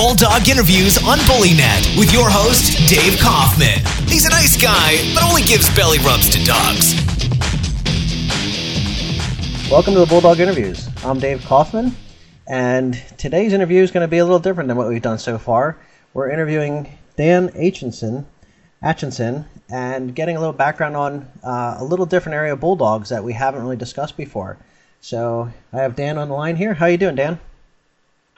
Bulldog Interviews on BullyNet with your host, Dave Kaufman. He's a nice guy, but only gives belly rubs to dogs. Welcome to the Bulldog Interviews. I'm Dave Kaufman, and today's interview is going to be a little different than what we've done so far. We're interviewing Dan Aitchison, Atcheson, and getting a little background on uh, a little different area of bulldogs that we haven't really discussed before. So I have Dan on the line here. How are you doing, Dan?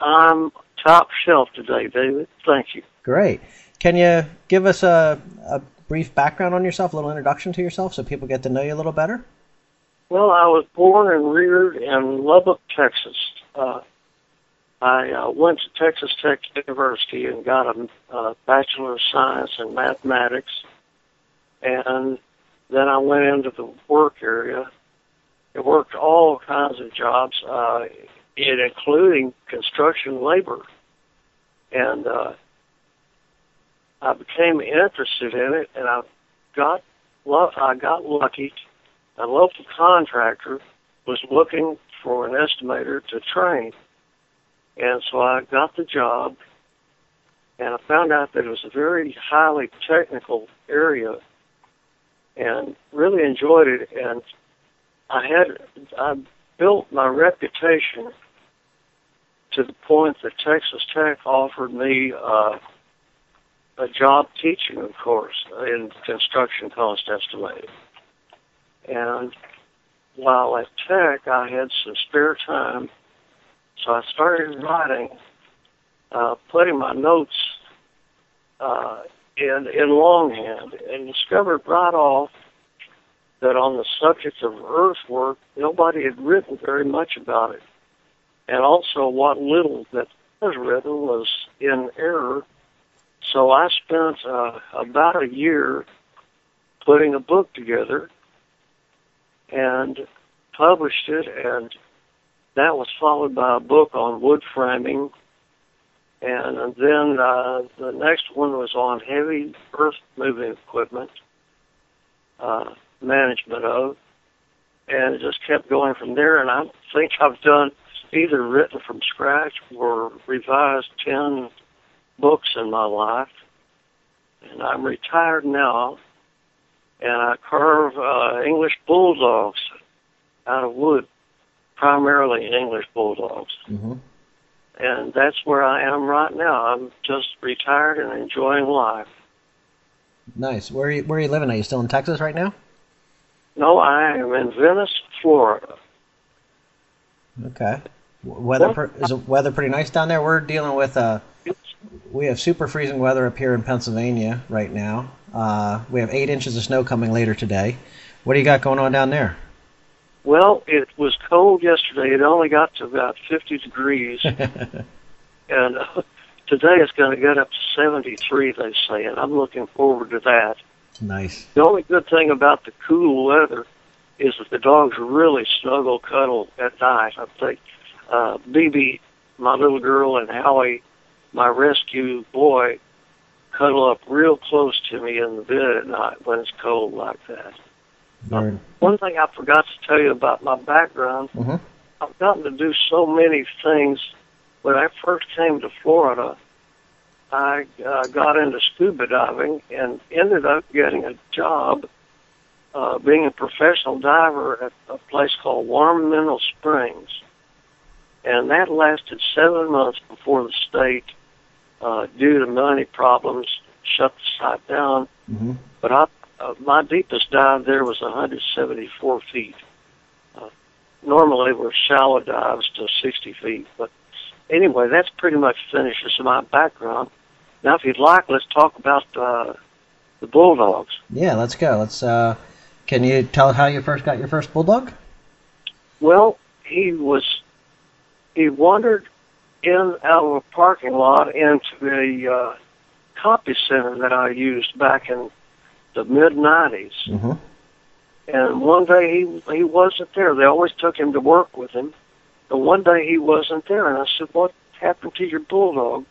I'm top shelf today, David. Thank you. Great. Can you give us a, a brief background on yourself, a little introduction to yourself, so people get to know you a little better? Well, I was born and reared in Lubbock, Texas. Uh, I uh, went to Texas Tech University and got a, a Bachelor of Science in Mathematics, and then I went into the work area. I worked all kinds of jobs, uh, it, including construction labor, and uh, I became interested in it, and I got I got lucky. A local contractor was looking for an estimator to train and so I got the job, and I found out that it was a very highly technical area, and really enjoyed it. And I had I built my reputation to the point that Texas Tech offered me uh, a job teaching a course in construction cost estimating. And while at Tech, I had some spare time so I started writing, uh, putting my notes uh, in in longhand, and discovered right off that on the subject of earthwork, nobody had written very much about it, and also what little that was written was in error. So I spent uh, about a year putting a book together and published it and that was followed by a book on wood framing, and then uh, the next one was on heavy earth moving equipment uh, management of, and it just kept going from there. And I think I've done either written from scratch or revised ten books in my life. And I'm retired now, and I carve uh, English bulldogs out of wood primarily English bulldogs. Mm-hmm. And that's where I am right now. I'm just retired and enjoying life. Nice. Where are you, where are you living? Are you still in Texas right now? No, I am in Venice, Florida. Okay. Weather is the weather pretty nice down there? We're dealing with uh, we have super freezing weather up here in Pennsylvania right now. Uh, we have eight inches of snow coming later today. What do you got going on down there? Well, it was cold yesterday. It only got to about 50 degrees. and uh, today it's going to get up to 73, they say, and I'm looking forward to that. Nice. The only good thing about the cool weather is that the dogs really snuggle cuddle at night. I think uh, BB, my little girl, and Howie, my rescue boy, cuddle up real close to me in the bed at night when it's cold like that. Right. One thing I forgot to tell you about my background, mm-hmm. I've gotten to do so many things. When I first came to Florida, I uh, got into scuba diving and ended up getting a job uh, being a professional diver at a place called Warm Mineral Springs. And that lasted seven months before the state, uh, due to money problems, shut the site down. Mm-hmm. But I uh, my deepest dive there was 174 feet. Uh, normally, we're shallow dives to 60 feet, but anyway, that's pretty much finishes my background. Now, if you'd like, let's talk about uh, the bulldogs. Yeah, let's go. Let's. Uh, can you tell how you first got your first bulldog? Well, he was. He wandered in out of a parking lot into a uh, copy center that I used back in the mid 90s. Mm-hmm. And one day he he wasn't there. They always took him to work with him. But one day he wasn't there, and I said, "What happened to your bulldog?"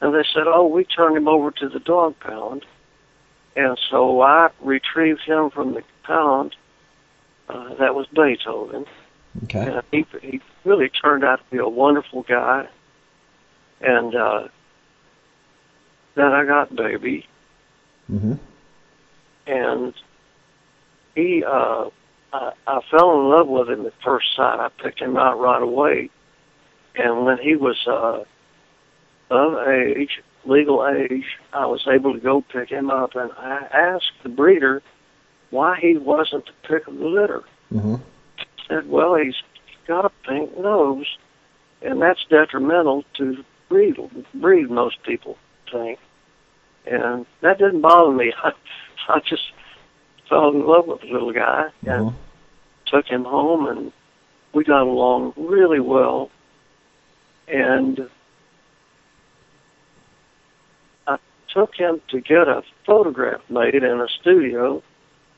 And they said, "Oh, we turned him over to the dog pound." And so I retrieved him from the pound. Uh, that was Beethoven. Okay. And he he really turned out to be a wonderful guy. And uh, then I got baby, hmm and he, uh, I, I fell in love with him at first sight. I picked him out right away, and when he was uh, of age, legal age, I was able to go pick him up, and I asked the breeder why he wasn't the pick the litter. hmm Said, well, he's got a pink nose, and that's detrimental to breed. Breed, most people think, and that didn't bother me. I, I just fell in love with the little guy and hmm took him home, and we got along really well. And I took him to get a photograph made in a studio.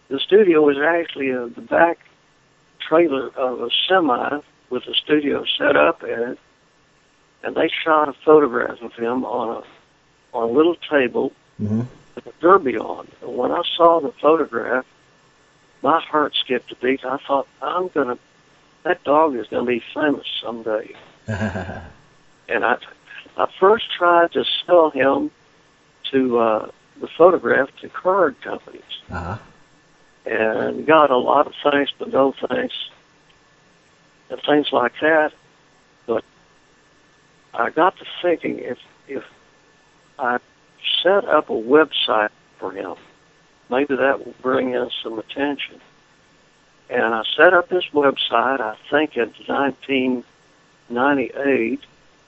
The studio was actually in the back trailer of a semi with the studio set up in it, and they shot a photograph of him on a on a little table hmm with a derby on. And when I saw the photograph, my heart skipped a beat. I thought, I'm gonna, that dog is gonna be famous someday. And I, I first tried to sell him to uh, the photograph to card companies, uh-huh. And got a lot of thanks, but no thanks, and things like that. But I got to thinking if if I set up a website for him, maybe that will bring in some attention. And I set up this website, I think in 1998.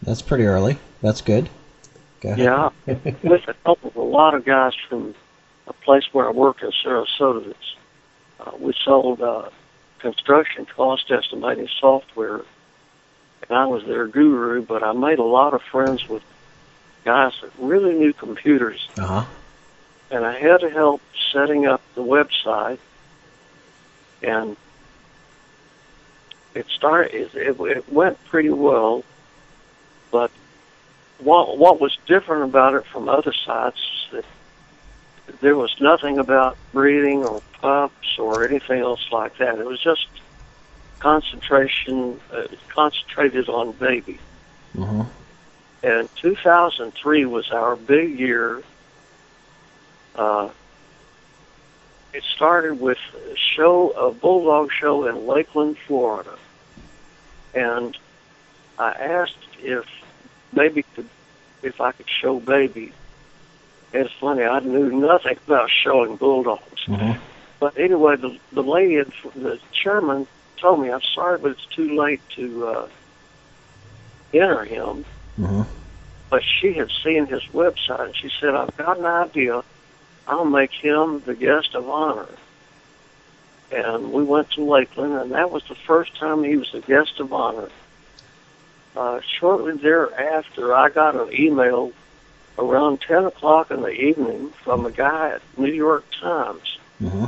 That's pretty early. That's good. Go. Yeah, with the help of a lot of guys from a place where I work in Sarasota. That's, uh, we sold uh, construction cost estimating software, and I was their guru. But I made a lot of friends with guys that really knew computers, uh-huh. and I had to help setting up the website. And it started. It, it, it went pretty well, but what what was different about it from other sites that there was nothing about breeding or pups or anything else like that. It was just concentration uh, concentrated on baby. hmm And 2003 was our big year. Uh, it started with a show, a bulldog show in Lakeland, Florida, and I asked if maybe could, if I could show baby. It's funny, I knew nothing about showing bulldogs. hmm But anyway, the the lady, the chairman, told me, "I'm sorry, but it's too late to uh, enter him." hmm But she had seen his website, and she said, "I've got an idea. I'll make him the guest of honor." And we went to Lakeland, and that was the first time he was the guest of honor. Uh, shortly thereafter, I got an email around 10 o'clock in the evening from a guy at New York Times. hmm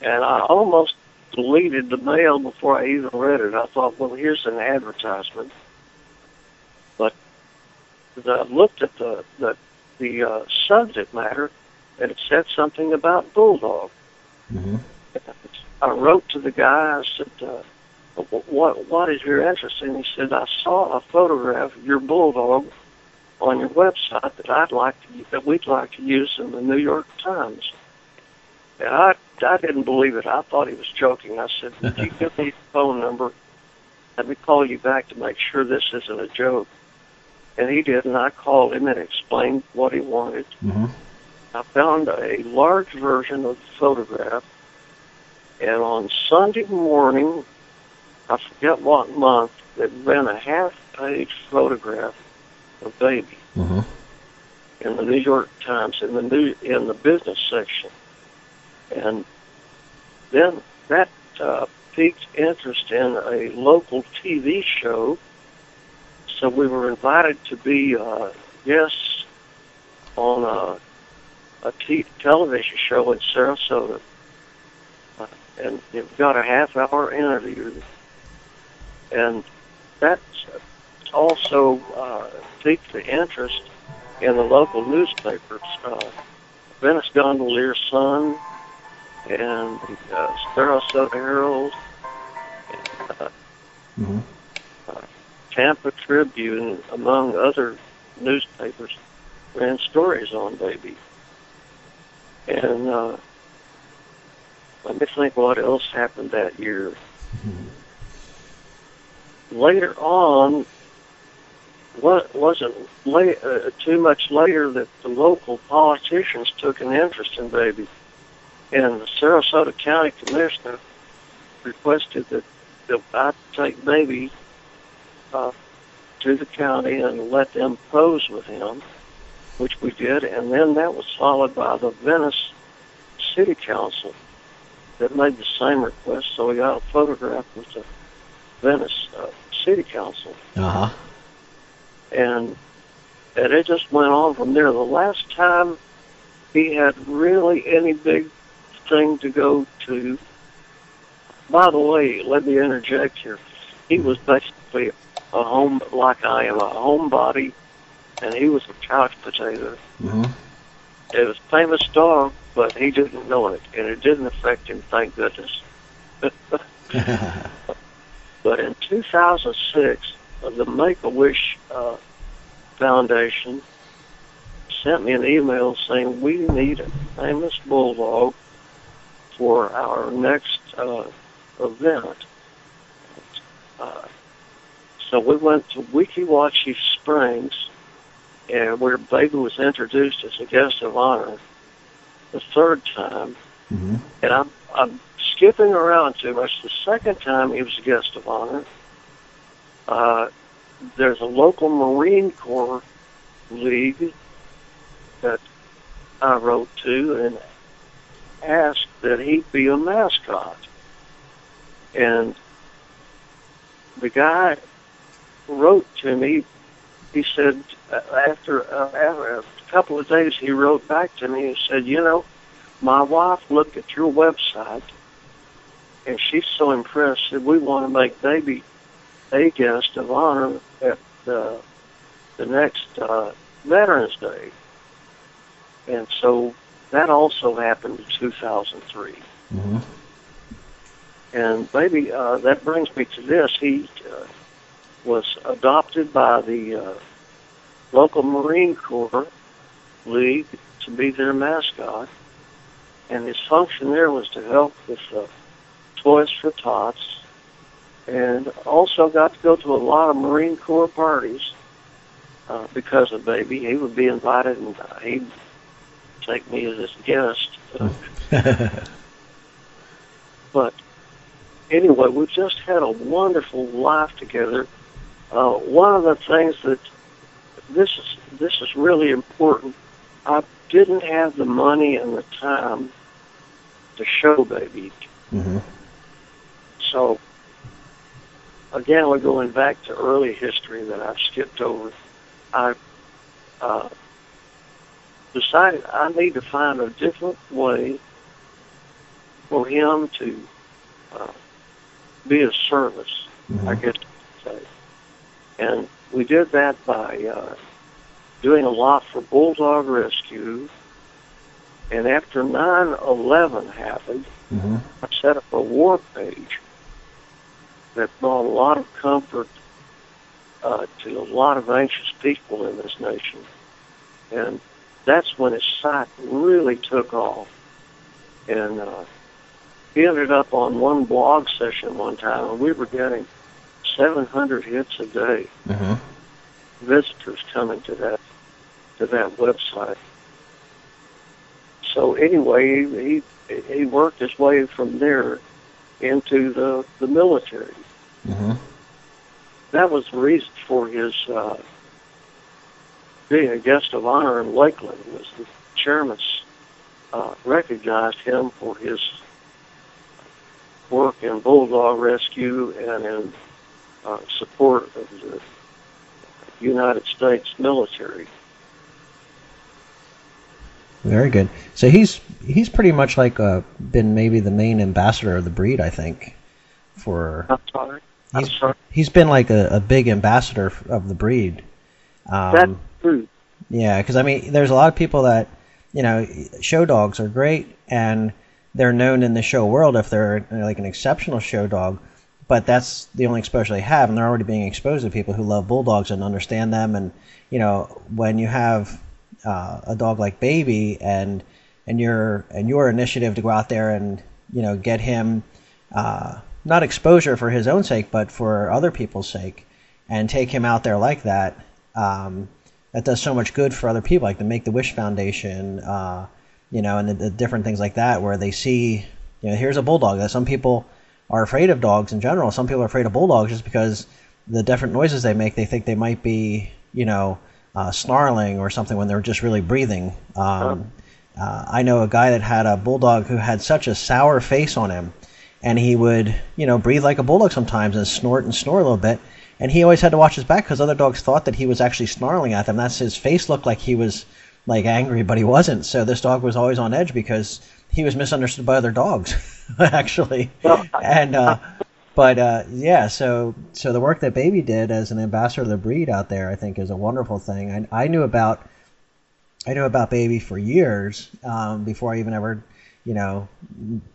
And I almost deleted the mail before I even read it. I thought, well, here's an advertisement. But I looked at the the, the uh, subject matter, and it said something about bulldog. hmm I wrote to the guy. I said, uh, "What what is your interest?" And he said, "I saw a photograph of your bulldog on your website that I'd like to that we'd like to use in the New York Times." And I I didn't believe it. I thought he was joking. I said, "Would you give me your phone number? Let me call you back to make sure this isn't a joke." And he did, and I called him and explained what he wanted. hmm I found a large version of the photograph, and on Sunday morning, I forget what month, there ran a half-page photograph of baby. Hmm in the New York Times in the new in the business section, and then that uh, piqued interest in a local TV show. So we were invited to be uh, guests on a, a t- television show in Sarasota, uh, and it got a half-hour interview, and that also uh, piqued the interest in the local newspapers. Uh, Venice Gondolier Sun and the uh, Sarasota Herald, and, uh, hmm Tampa Tribune, among other newspapers. ran stories on Baby. And uh, let me think what else happened that year. Later on, wasn't late, uh, too much later that the local politicians took an interest in Baby, and the Sarasota County Commissioner requested that, that I take Baby uh, to the county and let them pose with him, which we did, and then that was followed by the Venice City Council that made the same request. So we got a photograph with the Venice uh, City Council, Uh huh. And and it just went on from there. The last time he had really any big thing to go to. By the way, let me interject here. He was basically a home, like I am, a homebody, and he was a couch potato. hmm It was famous dog, but he didn't know it, and it didn't affect him, thank goodness. But in 2006, uh, the Make-A-Wish uh, Foundation sent me an email saying we need a famous bulldog for our next uh, event. Uh, so we went to Weeki Wachee Springs, and where Baby was introduced as a guest of honor the third time. hmm And I'm, I'm skipping around too much. The second time he was a guest of honor, uh, there's a local Marine Corps league that I wrote to and asked that he be a mascot. And the guy wrote to me, he said, uh, after, uh, after a couple of days, he wrote back to me and said, you know, my wife looked at your website and she's so impressed that we want to make baby a guest of honor at the, the next uh, Veterans Day. And so that also happened in 2003. hmm And maybe uh, that brings me to this. He uh, was adopted by the uh, local Marine Corps League to be their mascot. And his function there was to help with uh, Toys for Tots and also got to go to a lot of Marine Corps parties uh, because of Baby. He would be invited and uh, he'd take me as his guest. But anyway, we just had a wonderful life together. Uh, one of the things that this is this is really important. I didn't have the money and the time to show baby, hmm so again, we're going back to early history that I've skipped over. I uh, decided I need to find a different way for him to uh, be of service, I hmm guess you could say. And we did that by uh, doing a lot for Bulldog Rescue. And after 9-11 happened, hmm I set up a war page that brought a lot of comfort uh, to a lot of anxious people in this nation. And that's when his site really took off. And uh, he ended up on one blog session one time, and we were getting 700 hits a day, hmm visitors coming to that to that website. So anyway, he he worked his way from there into the the military. Hmm That was the reason for his uh, being a guest of honor in Lakeland. Was the chairman's uh, recognized him for his work in bulldog rescue and in uh, support of the United States military. Very good. So he's he's pretty much like uh, been maybe the main ambassador of the breed, I think. For I'm sorry. He's- he's been like a, a big ambassador of the breed. Um, That's true. Yeah, because I mean, there's a lot of people that, you know, show dogs are great and they're known in the show world if they're like an exceptional show dog, but that's the only exposure they have, and they're already being exposed to people who love bulldogs and understand them. And you know, when you have uh, a dog like Baby and and your and your initiative to go out there and you know get him uh, not exposure for his own sake, but for other people's sake, and take him out there like that. Um, that does so much good for other people, like the Make the Wish Foundation, uh, you know, and the, the, different things like that, where they see, you know, here's a bulldog. That some people are afraid of dogs in general. Some people are afraid of bulldogs just because the different noises they make. They think they might be, you know, uh, snarling or something when they're just really breathing. Um, uh, I know a guy that had a bulldog who had such a sour face on him, and he would, you know, breathe like a bulldog sometimes and snort and snore a little bit. And he always had to watch his back because other dogs thought that he was actually snarling at them. That's his face looked like he was like angry, but he wasn't. So this dog was always on edge because he was misunderstood by other dogs, actually. and uh, but uh, yeah, so so the work that Baby did as an ambassador of the breed out there, I think, is a wonderful thing. I, I knew about I knew about Baby for years um, before I even ever you know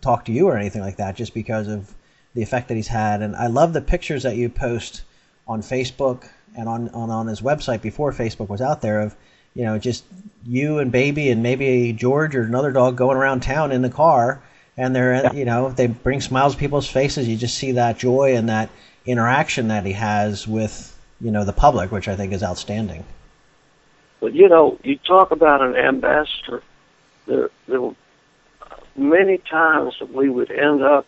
talk to you or anything like that, just because of the effect that he's had. And I love the pictures that you post on Facebook and on, on, on his website before Facebook was out there of you know, just you and baby and maybe George or another dog going around town in the car, and they're yeah. you know they bring smiles to people's faces. You just see that joy and that interaction that he has with you know the public, which I think is outstanding. Well, you know, you talk about an ambassador. There, there were many times that we would end up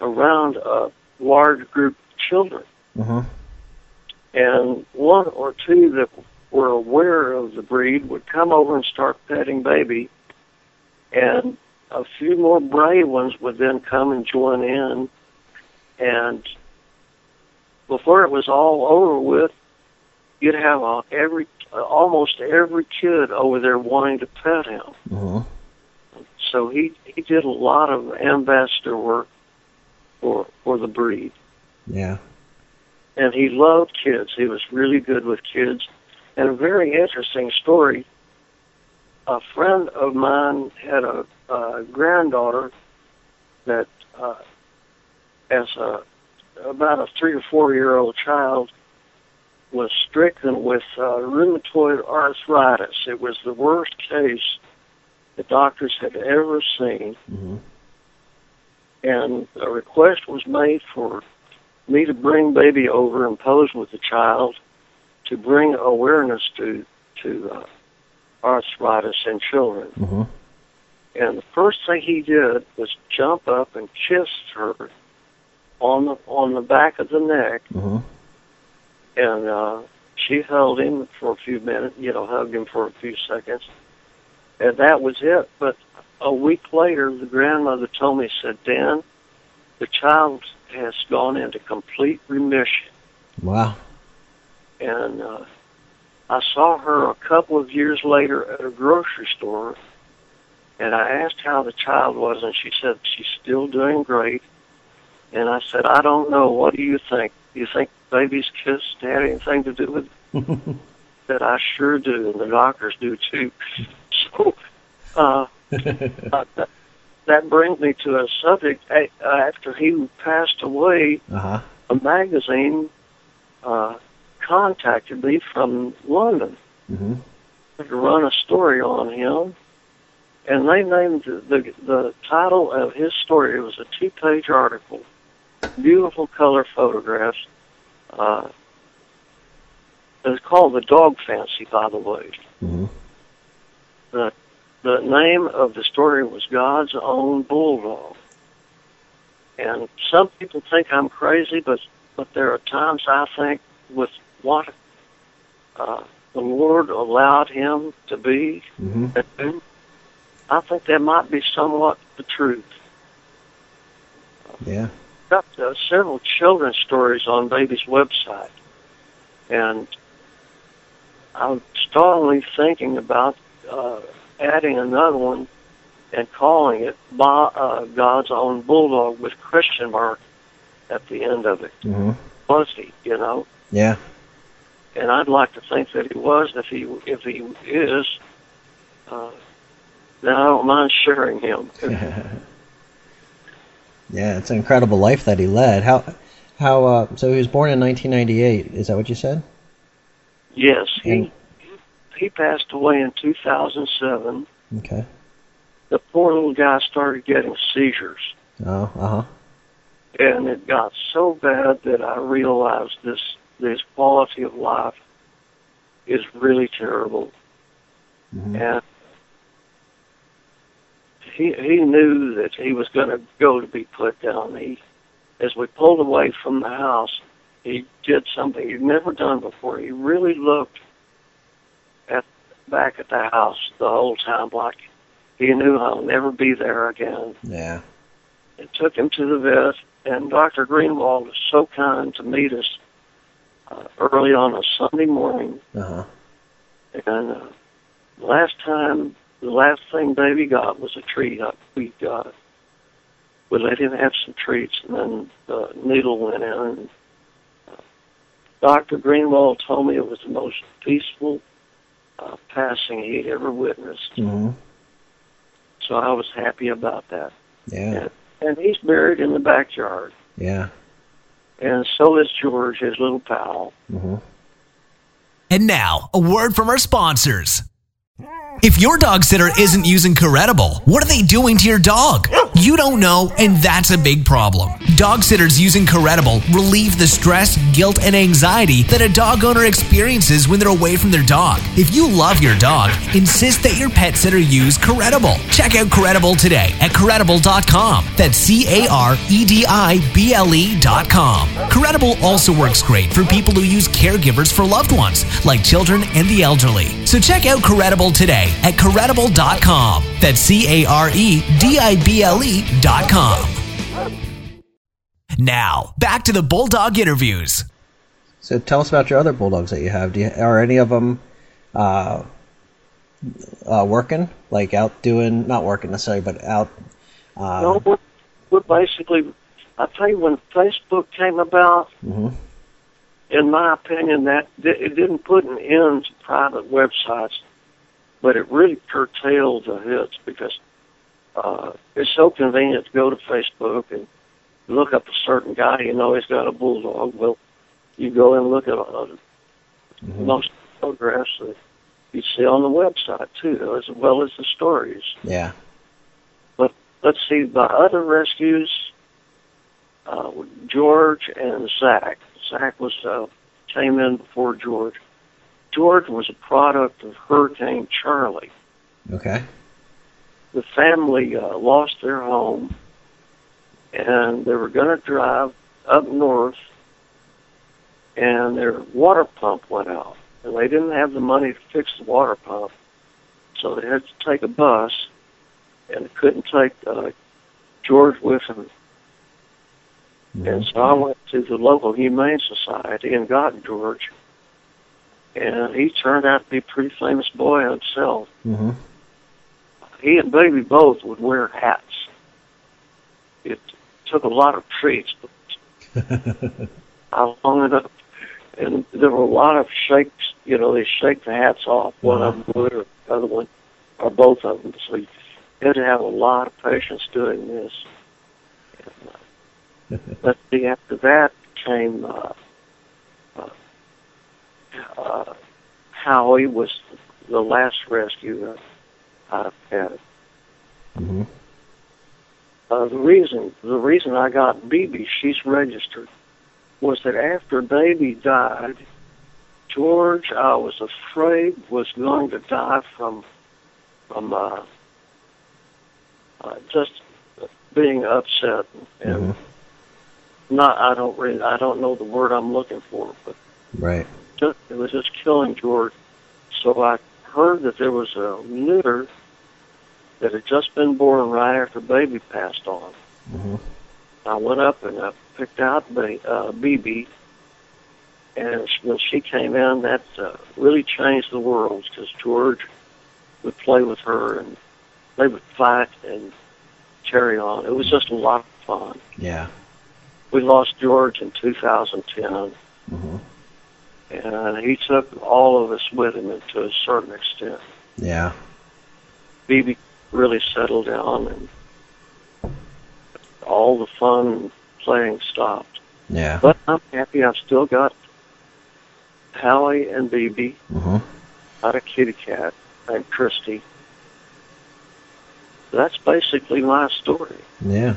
around a large group of children. Mm-hmm. And one or two that were aware of the breed would come over and start petting baby, and a few more brave ones would then come and join in, and before it was all over with, you'd have a, every almost every kid over there wanting to pet him. Mm-hmm. So he he did a lot of ambassador work for for the breed. Yeah. And he loved kids. He was really good with kids and a very interesting story. A friend of mine had a, a granddaughter that, uh, as a about a three or four year old child, was stricken with uh, rheumatoid arthritis. It was the worst case the doctors had ever seen. Mm-hmm. And a request was made for me to bring baby over and pose with the child to bring awareness to to uh, arthritis in children. Mm-hmm. And the first thing he did was jump up and kiss her on the on the back of the neck, mm-hmm. and uh, she held him for a few minutes. You know, hugged him for a few seconds, and that was it. But a week later, the grandmother told me, said, "Dan, the child has gone into complete remission." Wow and uh, I saw her a couple of years later at a grocery store, and I asked how the child was, and she said she's still doing great. And I said, I don't know. What do you think? Do you think baby's kiss had anything to do with it? that I sure do, and the doctors do too. So uh, uh, that, that brings me to a subject. Uh, after he passed away, uh-huh. a magazine uh, contacted me from London mm-hmm. to run a story on him, and they named the, the the title of his story. It was a two-page article, beautiful color photographs. Uh, it's called the Dog Fancy, by the way. Mm-hmm. The the name of the story was God's Own Bulldog. And some people think I'm crazy, but but there are times I think with what uh, the Lord allowed him to be. Mm-hmm. I think that might be somewhat the truth. Yeah. Got uh, several children's stories on Baby's website, and I'm strongly thinking about uh, adding another one and calling it uh, God's Own Bulldog with Christian mark at the end of it. Mm-hmm. Was he? You know. Yeah and I'd like to think that he was. If he if he is, uh, then I don't mind sharing him. yeah, it's an incredible life that he led. How how uh, so he was born in 1998. Is that what you said? Yes, he he passed away in 2007. Okay. The poor little guy started getting seizures, Oh, uh huh. and it got so bad that I realized this this quality of life is really terrible. hmm And he he knew that he was going to go to be put down. He, as we pulled away from the house, he did something he'd never done before. He really looked back at the house the whole time like he knew I'll never be there again. Yeah. It took him to the vet, and Dr. Greenwald was so kind to meet us uh, early on a Sunday morning Uh huh. and uh, last time, the last thing baby got was a treat. Uh, we got, we let him have some treats, and then the needle went in. And uh, Dr. Greenwald told me it was the most peaceful uh, passing he'd ever witnessed. hmm So I was happy about that. Yeah. And he's buried in the backyard. Yeah. And so is George, his little pal. hmm And now, a word from our sponsors. If your dog sitter isn't using Caredible, what are they doing to your dog? You don't know, and that's a big problem. Dog sitters using Caredible relieve the stress, guilt, and anxiety that a dog owner experiences when they're away from their dog. If you love your dog, insist that your pet sitter use Caredible. Check out Caredible today at Caredible.com. That's C A R E D I B L E.com. Caredible also works great for people who use caregivers for loved ones, like children and the elderly. So check out Caredible today at Caredible.com. That's C A R E D I B L E.com. Now, back to the Bulldog interviews. So tell us about your other bulldogs that you have. Do you, are any of them uh, uh, working? Like out doing, not working necessarily, but out. Uh, no, we're, we're basically, I tell you, when Facebook came about, hmm in my opinion, that it didn't put an end to private websites, but it really curtailed the hits because uh, it's so convenient to go to Facebook and look up a certain guy. You know he's got a bulldog. Well, you go and look at uh, hmm most photographs that you see on the website too, as well as the stories. Yeah. But let's see, my other rescues, uh, George and Zach. Zach was uh, came in before George. George was a product of Hurricane Charley. Okay. The family uh, lost their home, and they were going to drive up north, and their water pump went out, and they didn't have the money to fix the water pump, so they had to take a bus, and they couldn't take uh, George with them. And so I went to the local humane society and got George, and he turned out to be a pretty famous boy himself. hmm He and Baby both would wear hats. It took a lot of treats, but I hung it up, and there were a lot of shakes. You know, they shake the hats off. One of them would, or the other one, or both of them. So you had to have a lot of patience doing this. And, uh, let's see. After that came uh, uh, uh, Howie was the last rescue I've had. hmm Uh, the reason the reason I got BB, she's registered, was that after baby died, George, I was afraid was going to die from from uh, uh, just being upset and Mhm. not. I don't really. I don't know the word I'm looking for, but Right. Just, it was just killing George. So I heard that there was a neuter that had just been born right after baby passed on. hmm I went up and I picked out ba- uh, BB, and when she came in, that uh, really changed the world because George would play with her and they would fight and carry on. It was just a lot of fun. Yeah. We lost George in 2010, hmm and he took all of us with him to a certain extent. Yeah. BB really settled down, and all the fun playing stopped. Yeah. But I'm happy I've still got Howie and BB. hmm had a kitty cat named Christy. That's basically my story. Yeah.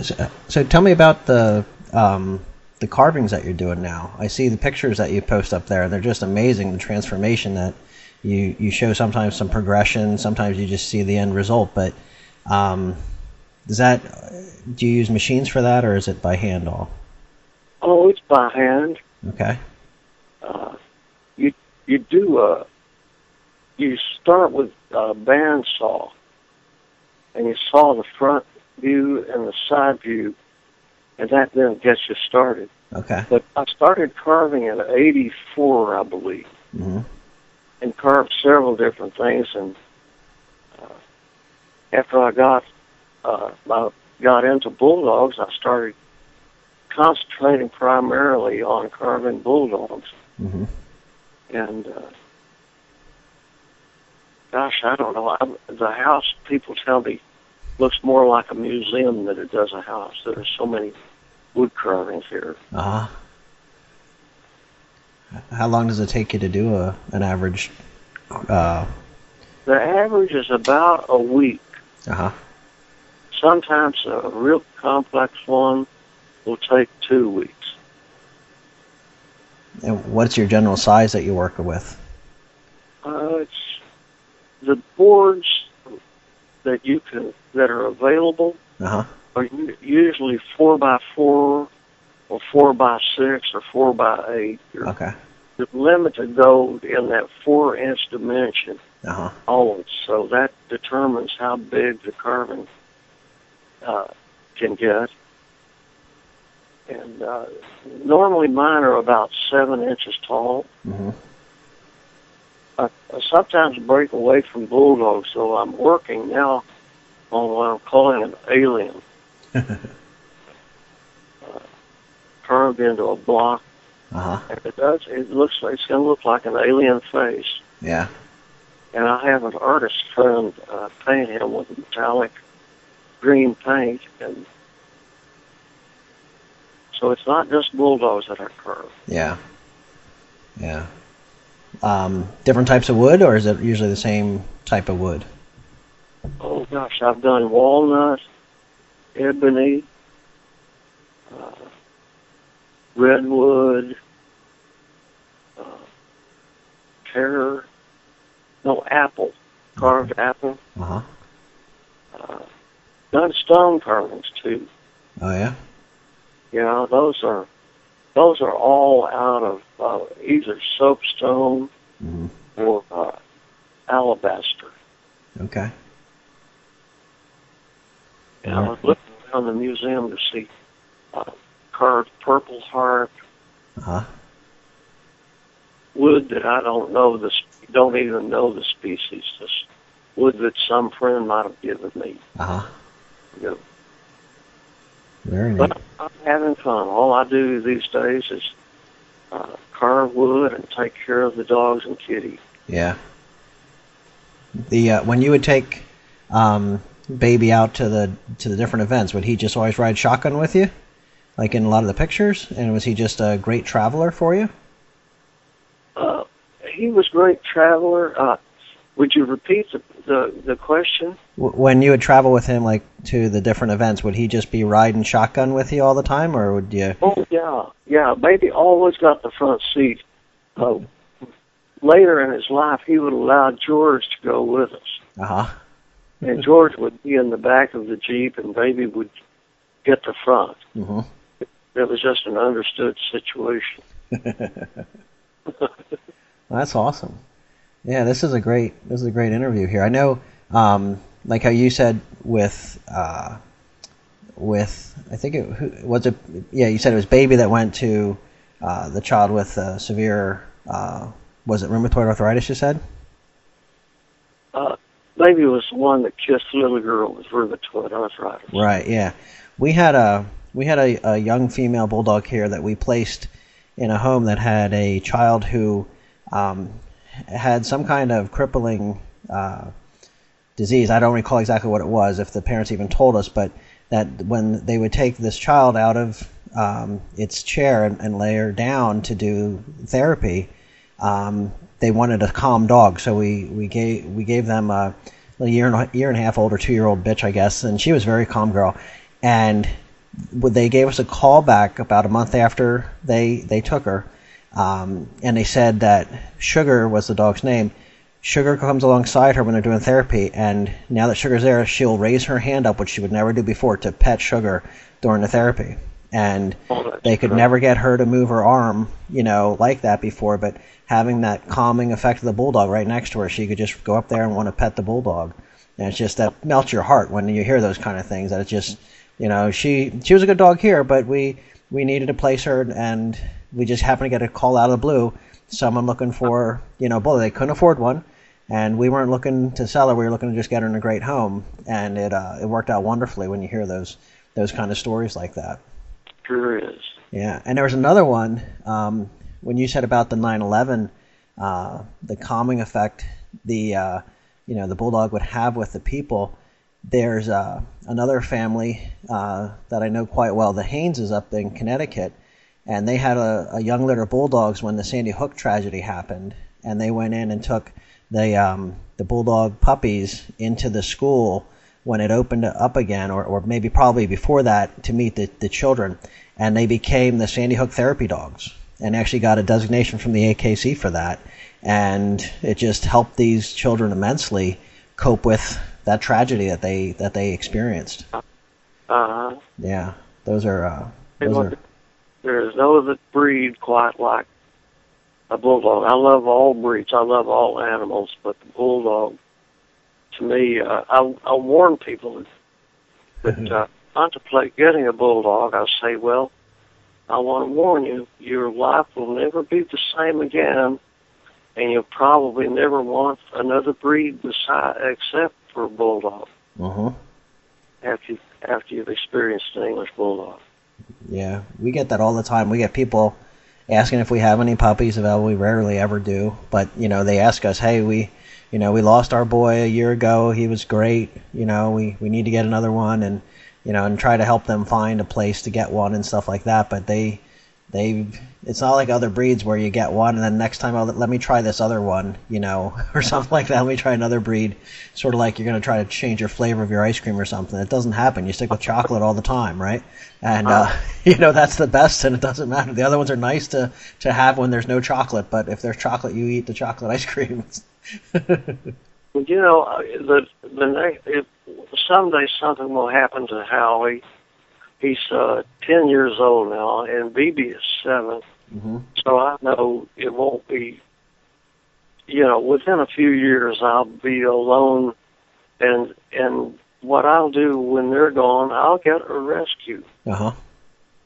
So, so tell me about the um, the carvings that you're doing now. I see the pictures that you post up there, and they're just amazing. The transformation that you you show sometimes some progression, sometimes you just see the end result. But um, does that do you use machines for that, or is it by hand all? Oh, it's by hand. Okay. Uh, you you do uh, you start with a bandsaw, and you saw the front view and the side view, and that then gets you started. Okay. But I started carving in '84, I believe, hmm and carved several different things. And uh, after I got uh, I got into bulldogs, I started concentrating primarily on carving bulldogs. hmm And uh, gosh, I don't know. I, the house, people tell me, looks more like a museum than it does a house. There are so many wood carvings here. Uh huh. How long does it take you to do a an average? Uh The average is about a week. Uh huh. Sometimes a real complex one will take two weeks. And what's your general size that you work with? Uh, it's the boards that you can that are available Uh huh. are usually four by four, or four by six, or four by eight. You're Okay. you're limited though in that four inch dimension Uh huh. always. So that determines how big the carving uh, can get. And uh, normally mine are about seven inches tall. hmm I, I sometimes break away from bulldogs, so I'm working now on what I'm calling an alien. uh, carved into a block, Uh huh. and it does. It looks. like It's going to look like an alien face. Yeah. And I have an artist friend uh, paint him with metallic green paint, and so it's not just bulldogs that are curved. Yeah. Yeah. Um, different types of wood, or is it usually the same type of wood? Oh gosh, I've done walnut, ebony, uh, redwood, uh, pear, no apple, carved apple. Uh huh. Uh, done stone carvings too. Oh yeah. Yeah, those are those are all out of uh, either soapstone hmm or uh, alabaster. Okay. And I was looking around the museum to see uh, carved purple heart Uh huh. wood that I don't know the sp- don't even know the species. This wood that some friend might have given me. Uh huh. You know. Very. But I'm having fun. All I do these days is uh, carve wood and take care of the dogs and kitty. Yeah. The uh, when you would take um, baby out to the to the different events, would he just always ride shotgun with you, like in a lot of the pictures? And was he just a great traveler for you? Uh, he was a great traveler. Uh, would you repeat the, the, the question? When you would travel with him, like to the different events, would he just be riding shotgun with you all the time, or would you? Oh yeah, yeah. Baby always got the front seat. Uh, later in his life, he would allow George to go with us, Uh huh. and George would be in the back of the jeep, and Baby would get the front. Mm-hmm. It was just an understood situation. That's awesome. Yeah, this is a great this is a great interview here. I know, um, like how you said with uh, with I think it who, was it. Yeah, you said it was baby that went to uh, the child with uh, severe uh, was it rheumatoid arthritis? You said. Uh, Baby was the one that kissed the little girl with rheumatoid arthritis. Right. Yeah. We had a we had a, a young female bulldog here that we placed in a home that had a child who um, had some kind of crippling uh, disease. I don't recall exactly what it was, if the parents even told us, but that when they would take this child out of um, its chair and, and lay her down to do therapy, um, they wanted a calm dog, so we, we gave we gave them a, a year and a year and a half old or two year old bitch, I guess, and she was a very calm girl. And they gave us a call back about a month after they they took her, um, and they said that Sugar was the dog's name. Sugar comes alongside her when they're doing therapy, and now that Sugar's there, she'll raise her hand up, which she would never do before, to pet Sugar during the therapy. And Oh, they could never get her to move her arm, you know, like that before. But having that calming effect of the bulldog right next to her, she could just go up there and want to pet the bulldog. And it's just that melts your heart when you hear those kind of things. That it's just, you know, she she was a good dog here, but we we needed to place her, and we just happened to get a call out of the blue. Someone looking for, you know, bullet. They couldn't afford one, and we weren't looking to sell her. We were looking to just get her in a great home, and it uh, it worked out wonderfully when you hear those those kind of stories like that. Sure is. Yeah, and there was another one um, when you said about the 9/11, uh, the calming effect the uh, you know the bulldog would have with the people. There's uh, another family uh, that I know quite well. The Hayneses up in Connecticut, and they had a, a young litter of bulldogs when the Sandy Hook tragedy happened, and they went in and took the um, the bulldog puppies into the school when it opened up again, or, or maybe probably before that, to meet the, the children, and they became the Sandy Hook therapy dogs, and actually got a designation from the AKC for that, and it just helped these children immensely cope with that tragedy that they that they experienced. Uh, huh. Yeah, those are uh, those are there is no other breed quite like a bulldog. I love all breeds. I love all animals, but the bulldog, to me, uh, I, I warn people that uh, contemplate getting a bulldog. I say, well, I want to warn you, your life will never be the same again, and you'll probably never want another breed beside except for a bulldog uh after you, after you've experienced an English bulldog. Yeah, we get that all the time. We get people asking if we have any puppies. available. we rarely ever do, but you know, they ask us, "Hey, we, you know, we lost our boy a year ago. He was great. You know, we we need to get another one, and you know, and try to help them find a place to get one and stuff like that. But they, they, it's not like other breeds where you get one and then next time, oh, let me try this other one, you know, or something like that. Let me try another breed. Sort of like you're going to try to change your flavor of your ice cream or something. It doesn't happen. You stick with chocolate all the time, right? And uh, you know that's the best, and it doesn't matter. The other ones are nice to to have when there's no chocolate, but if there's chocolate, you eat the chocolate ice cream. You know, the the next if someday something will happen to Howie. He's uh, ten years old now, and BB is 7 hmm So I know it won't be. You know, within a few years, I'll be alone, and and what I'll do when they're gone, I'll get a rescue. Uh huh.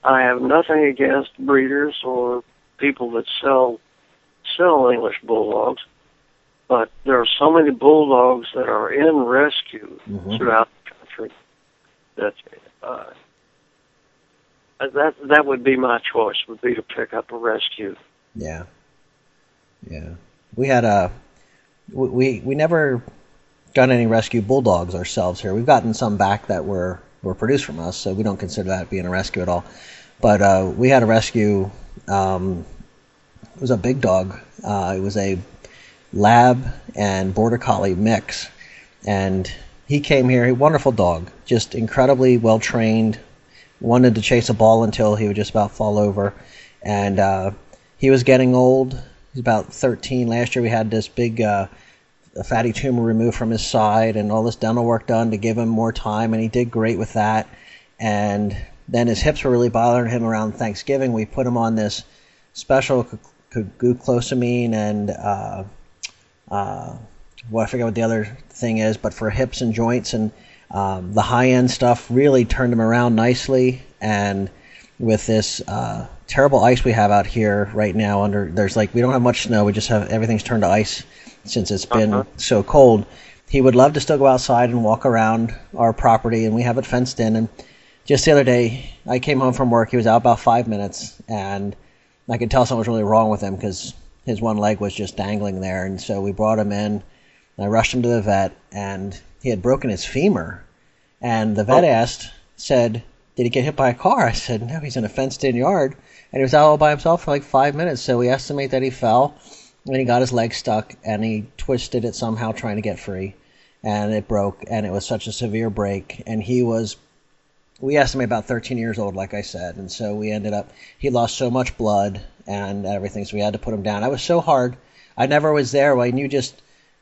I have nothing against breeders or people that sell sell English bulldogs, but there are so many bulldogs that are in rescue Mhm. throughout the country that uh, that that would be my choice. Would be to pick up a rescue. Yeah. Yeah. We had a we we we never got any rescue bulldogs ourselves here. We've gotten some back that were were produced from us, so we don't consider that being a rescue at all. But uh, we had a rescue. Um, it was a big dog. Uh, it was a lab and border collie mix, and he came here. A wonderful dog, just incredibly well trained. Wanted to chase a ball until he would just about fall over, and uh, he was getting old. He's about 13. Last year we had this big uh, fatty tumor removed from his side and all this dental work done to give him more time, and he did great with that. And then his hips were really bothering him around Thanksgiving. We put him on this special glucosamine and uh, uh, well, I forget what the other thing is, but for hips and joints and um, the high end stuff really turned him around nicely. And with this uh, terrible ice we have out here right now, under there's like we don't have much snow, we just have everything's turned to ice since it's been Uh-huh. so cold. He would love to still go outside and walk around our property, and we have it fenced in. And just the other day, I came home from work. He was out about five minutes, and I could tell something was really wrong with him because his one leg was just dangling there. And so we brought him in. I rushed him to the vet, and he had broken his femur. And the vet Oh. asked, said, "Did he get hit by a car?" I said, "No, he's in a fenced-in yard." And he was out all by himself for like five minutes. So we estimate that he fell and he got his leg stuck, and he twisted it somehow trying to get free, and it broke, and it was such a severe break, and he was. We estimate about 13 years old, like I said, and so we ended up. He lost so much blood and everything, so we had to put him down. I was so hard. I never was there when you just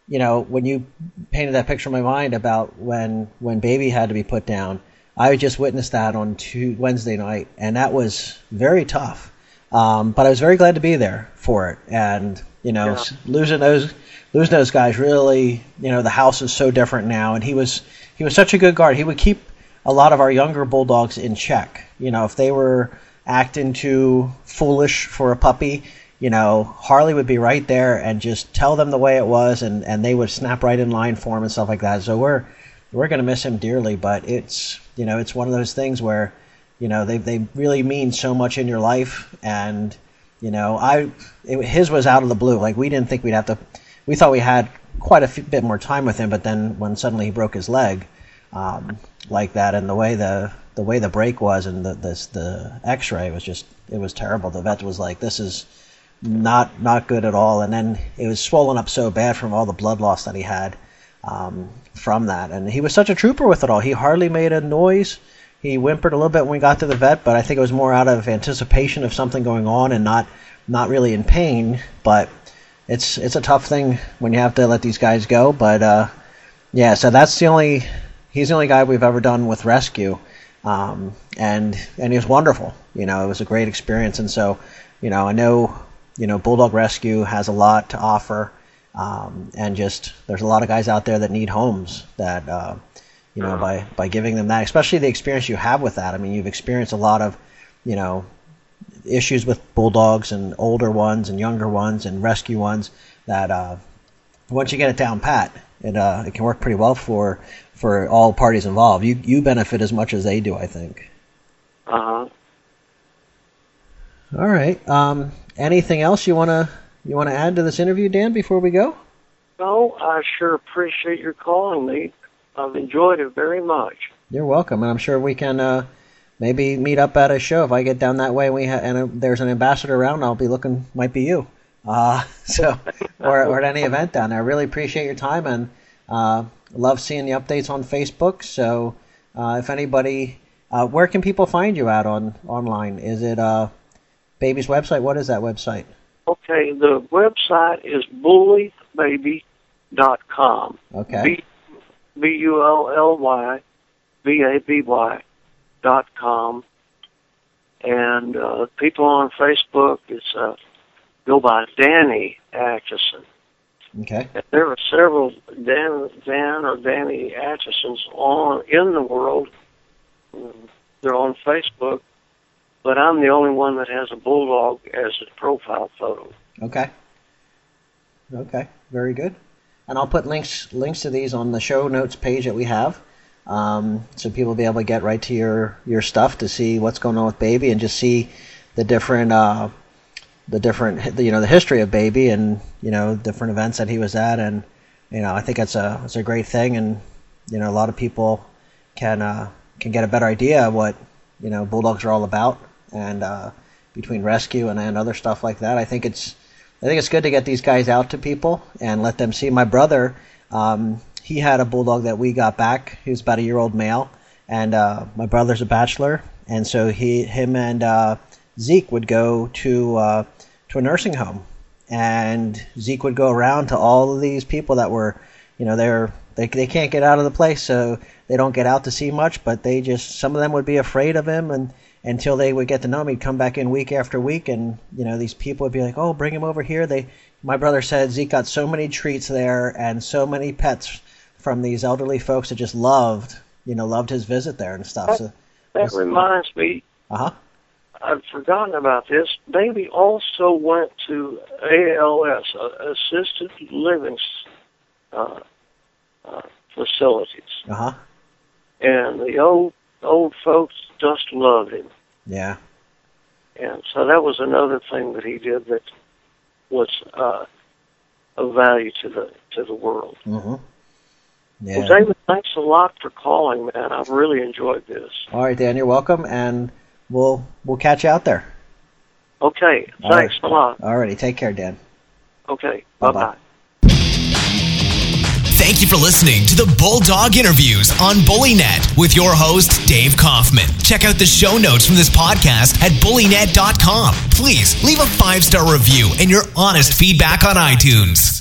you know, when you painted that picture in my mind about when when baby had to be put down, I just witnessed that on two, Wednesday night, and that was very tough. Um, but I was very glad to be there for it, and you know, yeah. losing those losing those guys really, you know, the house is so different now, and he was he was such a good guard. He would keep a lot of our younger bulldogs in check. You know, if they were acting too foolish for a puppy, you know, Harley would be right there and just tell them the way it was, and, and they would snap right in line for him and stuff like that. So we're we're gonna miss him dearly, but it's you know it's one of those things where you know they they really mean so much in your life, and you know I it, his was out of the blue. Like we didn't think we'd have to. We thought we had quite a bit more time with him, but then when suddenly he broke his leg um, like that, and the way the the way the break was, and the this the X-ray was just it was terrible. The vet was like, "This is." Not not good at all. And then it was swollen up so bad from all the blood loss that he had um, from that. And he was such a trooper with it all. He hardly made a noise. He whimpered a little bit when we got to the vet, but I think it was more out of anticipation of something going on and not not really in pain. But it's it's a tough thing when you have to let these guys go. But uh, yeah, so that's the only he's the only guy we've ever done with rescue. Um, and and he was wonderful. You know, it was a great experience. And so, you know, I know you know, Bulldog Rescue has a lot to offer, um, and just there's a lot of guys out there that need homes that, uh, you know, by by giving them that, especially the experience you have with that. I mean, you've experienced a lot of, you know, issues with bulldogs and older ones and younger ones and rescue ones that uh, once you get it down pat, it uh, it can work pretty well for for all parties involved. You you benefit as much as they do, I think. Uh huh. All right. Um, anything else you wanna you wanna add to this interview, Dan? Before we go. No, I sure appreciate your calling me. I've enjoyed it very much. You're welcome, and I'm sure we can uh, maybe meet up at a show if I get down that way. And we ha- and uh, there's an ambassador around. I'll be looking. Might be you. Uh, so or, or at any event down there. I really appreciate your time and uh, love seeing the updates on Facebook. So uh, if anybody, uh, where can people find you at on online? Is it uh, baby's website? What is that website? Okay, the website is bullybaby.com. Okay. B B U L L Y B A B Y dot com. And uh, people on Facebook, it's uh, go by Danny Atcheson. Okay. And there are several Dan, Dan or Danny Atchesons on in the world. They're on Facebook, but I'm the only one that has a bulldog as a profile photo. Okay. Okay, very good. And I'll put links links to these on the show notes page that we have, um, so people will be able to get right to your your stuff to see what's going on with Baby and just see the different uh, the different you know the history of Baby and you know different events that he was at and you know I think it's a it's a great thing and you know a lot of people can uh, can get a better idea of what you know bulldogs are all about and uh, between rescue and, and other stuff like that. I think it's I think it's good to get these guys out to people and let them see. My brother, um, he had a bulldog that we got back. He was about a year old male, and uh, my brother's a bachelor, and so he, him, and uh, Zeke would go to uh, to a nursing home, and Zeke would go around to all of these people that were, you know, they're they they can't get out of the place, so they don't get out to see much, but they just some of them would be afraid of him and until they would get to know him. He'd come back in week after week, and you know these people would be like, "Oh, bring him over here." They, my brother said Zeke got so many treats there and so many pets from these elderly folks that just loved, you know, loved his visit there and stuff. That, so that reminds me. Uh huh. I'd forgotten about this. Baby also went to ALS, uh, assisted living uh, uh, facilities. Uh huh. And the old old folks just loved him. Yeah. And so that was another thing that he did that was uh, of value to the to the world. Mm-hmm. Yeah. Well, David, thanks a lot for calling, man. I've really enjoyed this. All right, Dan, you're welcome, and we'll we'll catch you out there. Okay, thanks right. a lot. All righty, take care, Dan. Okay. Bye Bye-bye. bye. Thank you for listening to the Bulldog Interviews on BullyNet with your host, Dave Kaufman. Check out the show notes from this podcast at bullynet.com. Please leave a five star review and your honest feedback on iTunes.